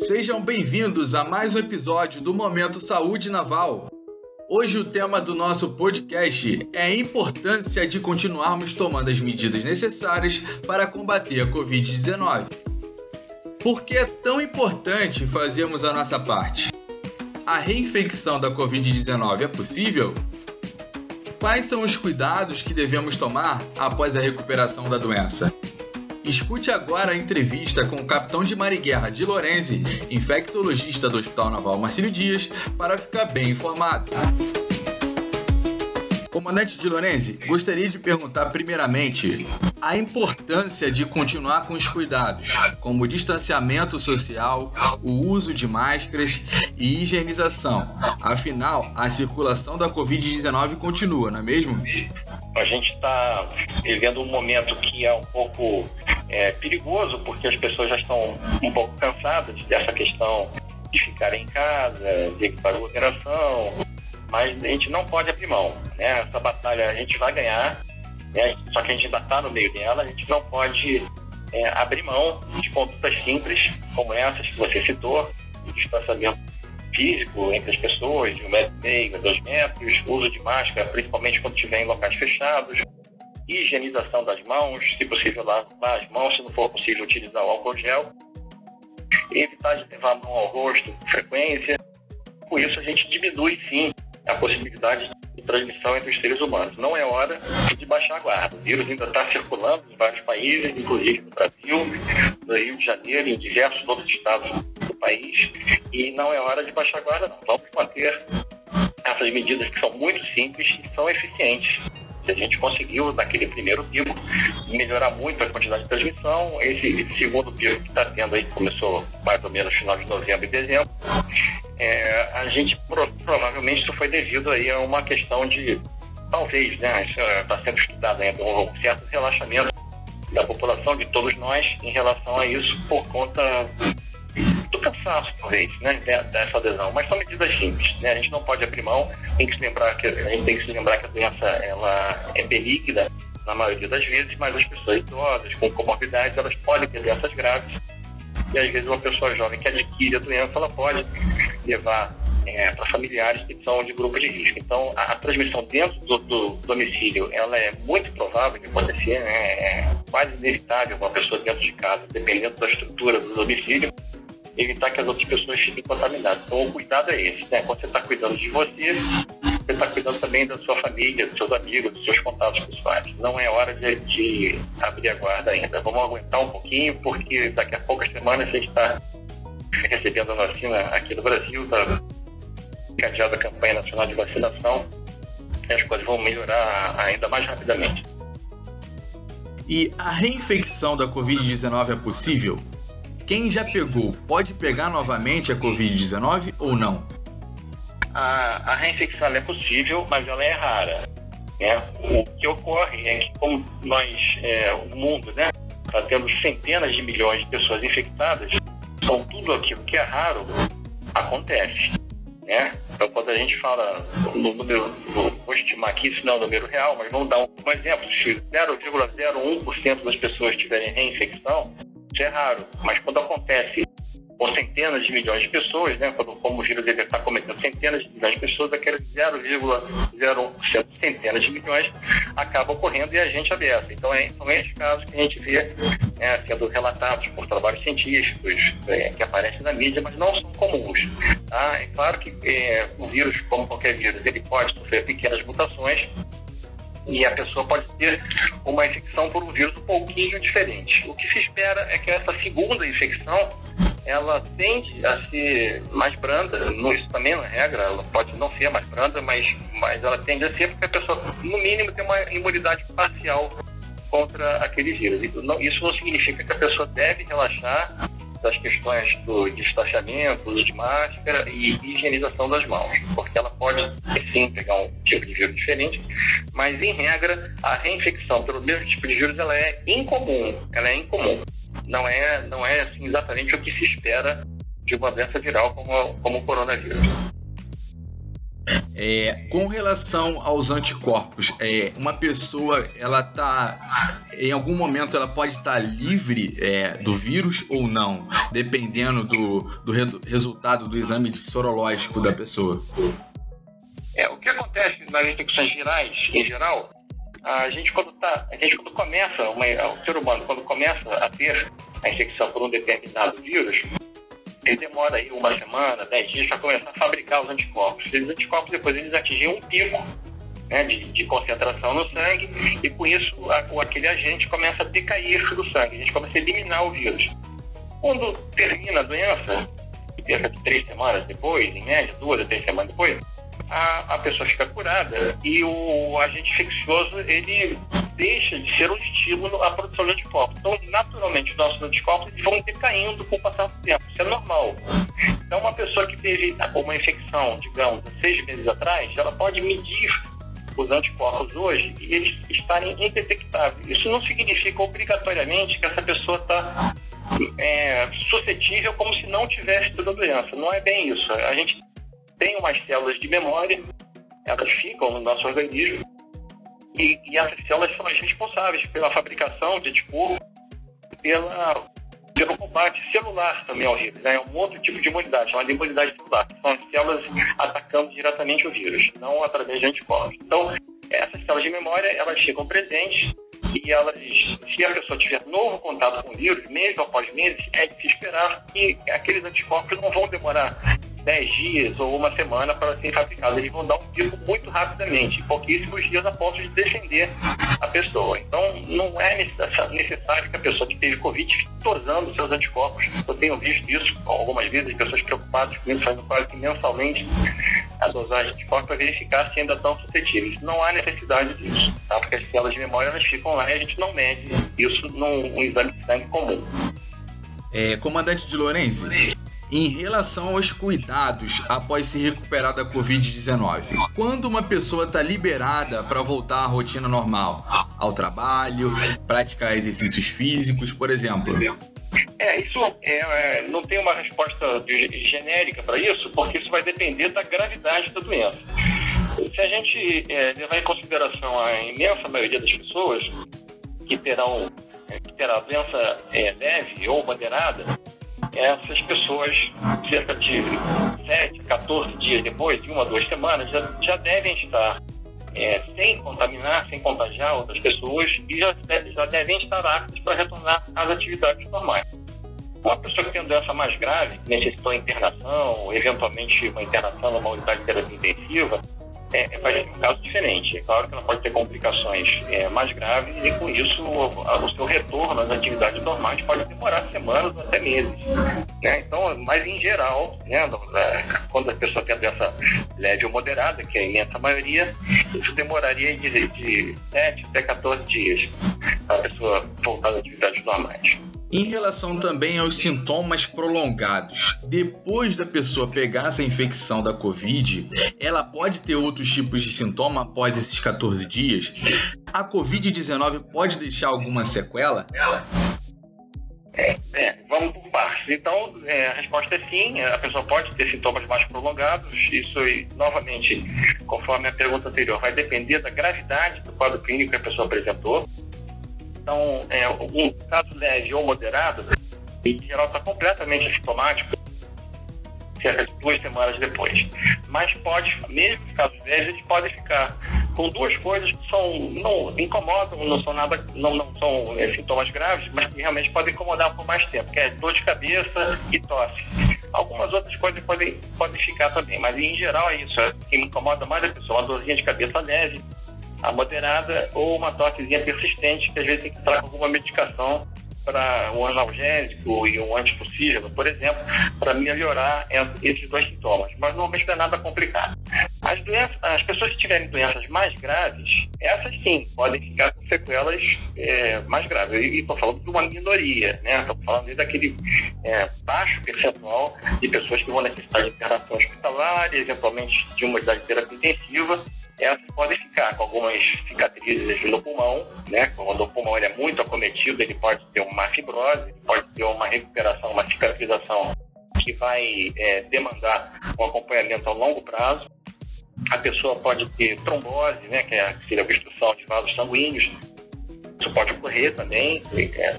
Sejam bem-vindos a mais um episódio do Momento Saúde Naval. Hoje o tema do nosso podcast é a importância de continuarmos tomando as medidas necessárias para combater a Covid-19. Por que é tão importante fazermos a nossa parte? A reinfecção da Covid-19 é possível? Quais são os cuidados que devemos tomar após a recuperação da doença? Escute agora a entrevista com o capitão de Mariguerra de Lorenzi, infectologista do Hospital Naval Marcílio Dias, para ficar bem informado. Comandante de Lorenzi, gostaria de perguntar primeiramente a importância de continuar com os cuidados, como o distanciamento social, o uso de máscaras e higienização. Afinal, a circulação da Covid-19 continua, não é mesmo? A gente está vivendo um momento que é um pouco é, perigoso, porque as pessoas já estão um pouco cansadas dessa questão de ficar em casa, de evitar aglomeração, mas a gente não pode abrir mão. Né? Essa batalha a gente vai ganhar, né? só que a gente ainda está no meio dela, a gente não pode é, abrir mão de condutas simples, como essas que você citou, distanciamento físico entre as pessoas, de um metro e meio, dois metros, uso de máscara, principalmente quando estiver em locais fechados, higienização das mãos, se possível lavar as mãos, se não for possível utilizar o álcool gel, evitar de levar a mão ao rosto com frequência. Com isso a gente diminui sim a possibilidade de transmissão entre os seres humanos. Não é hora de baixar a guarda. O vírus ainda está circulando em vários países, inclusive no Brasil, no Rio de Janeiro, em diversos outros estados do país, e não é hora de baixar a guarda, não. Vamos manter essas medidas que são muito simples e são eficientes. Se a gente conseguiu, naquele primeiro pico, melhorar muito a quantidade de transmissão, esse, esse segundo pico que está tendo aí, começou mais ou menos no final de novembro e dezembro, é, a gente provavelmente isso foi devido aí a uma questão de, talvez, né, está sendo estudado ainda, um certo relaxamento da população, de todos nós, em relação a isso, por conta do cansaço, talvez, né, dessa adesão. Mas são medidas simples, né? A gente não pode abrir mão, tem que se lembrar que, a gente tem que se lembrar que a doença ela é benigna na maioria das vezes, mas as pessoas idosas, com comorbidades, elas podem ter doenças graves e às vezes uma pessoa jovem que adquire a doença, ela pode levar é, para familiares que são de grupo de risco. Então, a, a transmissão dentro do, do, domicílio, ela é muito provável de acontecer, né? é quase inevitável uma pessoa dentro de casa, dependendo da estrutura do domicílio, evitar que as outras pessoas fiquem contaminadas. Então, o cuidado é esse, né? Quando você está cuidando de você, você está cuidando também da sua família, dos seus amigos, dos seus contatos pessoais. Não é hora de, de abrir a guarda ainda. Vamos aguentar um pouquinho, porque daqui a poucas semanas a gente está recebendo a vacina aqui no Brasil, está encadeada a campanha nacional de vacinação e as coisas vão melhorar ainda mais rapidamente. E a reinfecção da Covid-19 é possível? Quem já pegou pode pegar novamente a Covid-19 ou não? a, a reinfecção é possível, mas ela é rara. Né? O que ocorre é que, como nós, é, o mundo, né, está tendo centenas de milhões de pessoas infectadas, então tudo aquilo que é raro acontece. Né? Então, quando a gente fala no número, vou estimar aqui, isso não é um número real, mas vamos dar um, um exemplo: se 0,01% das pessoas tiverem reinfecção, isso é raro, mas quando acontece com centenas de milhões de pessoas, né, como, como o vírus deve estar cometendo centenas de milhões de pessoas, aqueles 0,01% centenas de milhões acabam ocorrendo e a gente aberta. Então, é, são esses casos que a gente vê né, sendo relatados por trabalhos científicos é, que aparecem na mídia, mas não são comuns. Tá? É claro que é, o vírus, como qualquer vírus, ele pode sofrer pequenas mutações, e a pessoa pode ter uma infecção por um vírus um pouquinho diferente. O que se espera é que essa segunda infecção ela tende a ser mais branda, isso também é regra, ela pode não ser mais branda, mas, mas ela tende a ser porque a pessoa, no mínimo, tem uma imunidade parcial contra aquele vírus. Isso não significa que a pessoa deve relaxar das questões do distanciamento, uso de máscara e higienização das mãos, porque ela pode sim pegar um tipo de vírus diferente, mas em regra a reinfecção pelo mesmo tipo de vírus ela é incomum, ela é incomum não é, não é assim, exatamente o que se espera de uma doença viral como, como o coronavírus. É, com relação aos anticorpos, é, uma pessoa, ela tá, em algum momento, ela pode estar tá livre é, do vírus ou não, dependendo do, do re resultado do exame sorológico da pessoa. É, o que acontece nas infecções virais, em geral, a gente quando tá, a gente quando começa, uma, o ser humano quando começa a ter a infecção por um determinado vírus, ele demora aí uma semana, dez dias para começar a fabricar os anticorpos. Esses anticorpos depois eles atingem um pico né, de, de, concentração no sangue e com isso a, aquele agente começa a decair do sangue, a gente começa a eliminar o vírus. Quando termina a doença, cerca de três semanas depois, em média, duas a três semanas depois, a, a pessoa fica curada e o agente infeccioso ele deixa de ser um estímulo à produção de anticorpos. Então, naturalmente, os nossos anticorpos vão decaindo com o passar do tempo. Isso é normal. Então, uma pessoa que teve uma infecção, digamos, seis meses atrás, ela pode medir os anticorpos hoje e eles estarem indetectáveis. Isso não significa obrigatoriamente que essa pessoa está é, suscetível como se não tivesse toda a doença. Não é bem isso. A gente tem umas células de memória, elas ficam no nosso organismo e, e essas células são as responsáveis pela fabricação de anticorpo, pela, pelo combate celular também ao vírus. Né? É um outro tipo de imunidade, chamada imunidade celular, são as células atacando diretamente o vírus, não através de anticorpos. Então, essas células de memória, elas ficam presentes e elas, se a pessoa tiver novo contato com o vírus, mês após mês, é de se esperar que aqueles anticorpos não vão demorar 10 dias ou uma semana para serem fabricados. Eles vão dar um pico muito rapidamente, pouquíssimos dias ponto de defender a pessoa. Então, não é necessário que a pessoa que teve Covid fique tosando seus anticorpos. Eu tenho visto isso algumas vezes, pessoas preocupadas com isso, fazendo quase que mensalmente a dosagem de corpos para verificar se ainda estão suscetíveis. Não há necessidade disso, tá? porque as células de memória elas ficam lá e a gente não mede isso num exame de sangue comum. É, comandante de Lourenço, em relação aos cuidados após se recuperar da Covid-19. Quando uma pessoa está liberada para voltar à rotina normal, ao trabalho, praticar exercícios físicos, por exemplo? É, isso é, é não tem uma resposta genérica para isso, porque isso vai depender da gravidade da doença. Se a gente é, levar em consideração a imensa maioria das pessoas que terão que terá a doença é, leve ou moderada, essas pessoas, cerca de 7, 14 dias depois, de uma, duas semanas, já, já devem estar é, sem contaminar, sem contagiar outras pessoas e já, já devem estar aptas para retornar às atividades normais. Uma pessoa que tem doença mais grave, que necessitou internação, eventualmente uma internação numa unidade de terapia intensiva, é, um caso diferente. É claro que ela pode ter complicações é, mais graves e, com isso, o, o, seu retorno às atividades normais pode demorar semanas ou até meses. Né? Então, mas em geral, né, quando a pessoa tem doença leve ou moderada, que é a imensa maioria, isso demoraria de, de 7 até 14 dias para a pessoa voltar às atividades normais. Em relação também aos sintomas prolongados, depois da pessoa pegar essa infecção da Covid, ela pode ter outros tipos de sintoma após esses 14 dias? A Covid-19 pode deixar alguma sequela? É, é, vamos por partes. Então, é, a resposta é sim, a pessoa pode ter sintomas mais prolongados. Isso, novamente, conforme a pergunta anterior, vai depender da gravidade do quadro clínico que a pessoa apresentou. Então, é, um caso leve ou moderado, em geral está completamente assintomático cerca de duas semanas depois. Mas pode, mesmo em casos leves, eles podem ficar com duas coisas que são, não incomodam, não são nada, não, não são é, sintomas graves, mas que realmente podem incomodar por mais tempo, que é dor de cabeça e tosse. Algumas outras coisas podem, podem ficar também, mas em geral é isso. É, que me incomoda mais a pessoa, uma dorzinha de cabeça leve, a moderada ou uma tossezinha persistente, que às vezes tem que entrar com alguma medicação para um analgésico e um antipossível, por exemplo, para melhorar esses dois sintomas. Mas normalmente não é nada complicado. As, doenças, as pessoas que tiverem doenças mais graves, essas sim podem ficar com sequelas é, mais graves. E estou falando de uma minoria, né? Estou falando daquele é, baixo percentual de pessoas que vão necessitar de internação hospitalar, eventualmente de uma unidade de terapia intensiva, elas podem ficar com algumas cicatrizes no pulmão, né? Quando o pulmão ele é muito acometido, ele pode ter uma fibrose, pode ter uma recuperação, uma cicatrização que vai é, demandar um acompanhamento a longo prazo. a pessoa pode ter trombose, né, que é, seria a obstrução de vasos sanguíneos. Isso pode ocorrer também, é,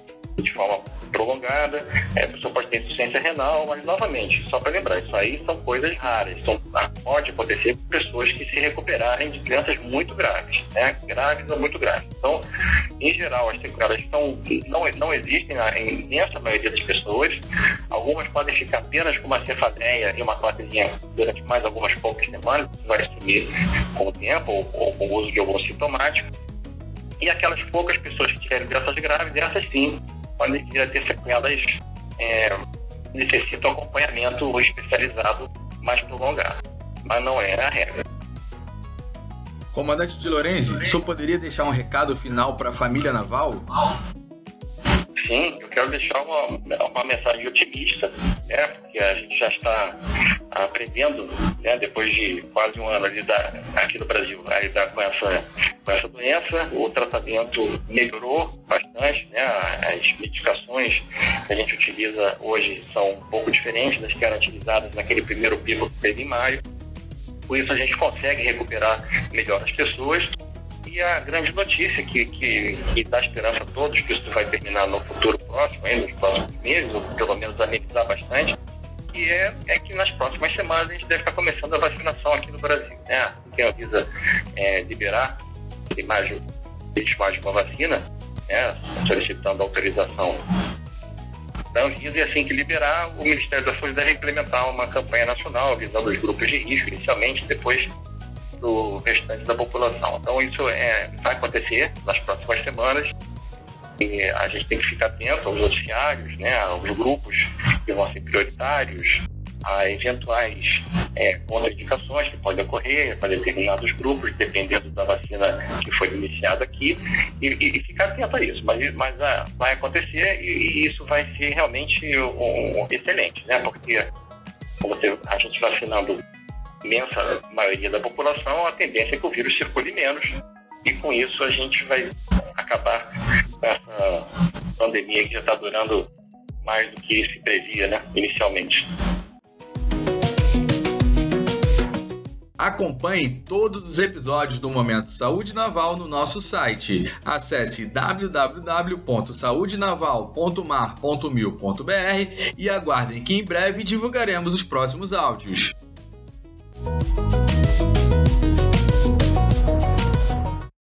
forma prolongada, é, a pessoa pode ter insuficiência renal, mas novamente, só para lembrar, isso aí são coisas raras, são, ah, pode acontecer com pessoas que se recuperarem de doenças muito graves, né? graves ou muito graves. Então, em geral, as sequelas são, não, não existem na imensa maioria das pessoas, algumas podem ficar apenas com uma cefaleia e uma clatezinha durante mais algumas poucas semanas, isso vai sumir com o tempo ou, ou com o uso de algum sintomático, e aquelas poucas pessoas que tiverem doenças graves, essas sim podem vir a ter sequelas, é, necessitam acompanhamento especializado mais prolongado, mas não é a regra. Comandante de Lorenzi, o senhor poderia deixar um recado final para a família naval? Sim, eu quero deixar uma, uma mensagem otimista, né? Porque a gente já está aprendendo, né? Depois de quase um ano a lidar, aqui no Brasil, a lidar com essa, com essa doença. O tratamento melhorou bastante, né? As medicações que a gente utiliza hoje são um pouco diferentes das que eram utilizadas naquele primeiro pico que teve em maio. Com isso a gente consegue recuperar melhor as pessoas e a grande notícia que, que, que dá esperança a todos que isso vai terminar no futuro próximo, ainda nos próximos meses, ou pelo menos amenizar bastante, que é, é que nas próximas semanas a gente deve estar começando a vacinação aqui no Brasil. Né? Quem avisa é, liberar de mais, de mais uma vacina, né? solicitando autorização da Anvisa e assim que liberar, o Ministério da Saúde deve implementar uma campanha nacional visando os grupos de risco inicialmente, depois do restante da população. Então isso é, vai acontecer nas próximas semanas e a gente tem que ficar atento aos noticiários, né, aos grupos que vão ser prioritários, a eventuais é, contraindicações que podem ocorrer para determinados grupos, dependendo da vacina que foi iniciada aqui, e, e ficar atento a isso. Mas, mas ah, vai acontecer e, e, isso vai ser realmente um, um, excelente, né? Porque você, a gente vacinando imensa maioria da população, a tendência é que o vírus circule menos e com isso a gente vai acabar com essa pandemia que já está durando mais do que se previa né, inicialmente. Acompanhe todos os episódios do Momento Saúde Naval no nosso site. Acesse www.saudenaval.mar.mil.br e aguardem que em breve divulgaremos os próximos áudios.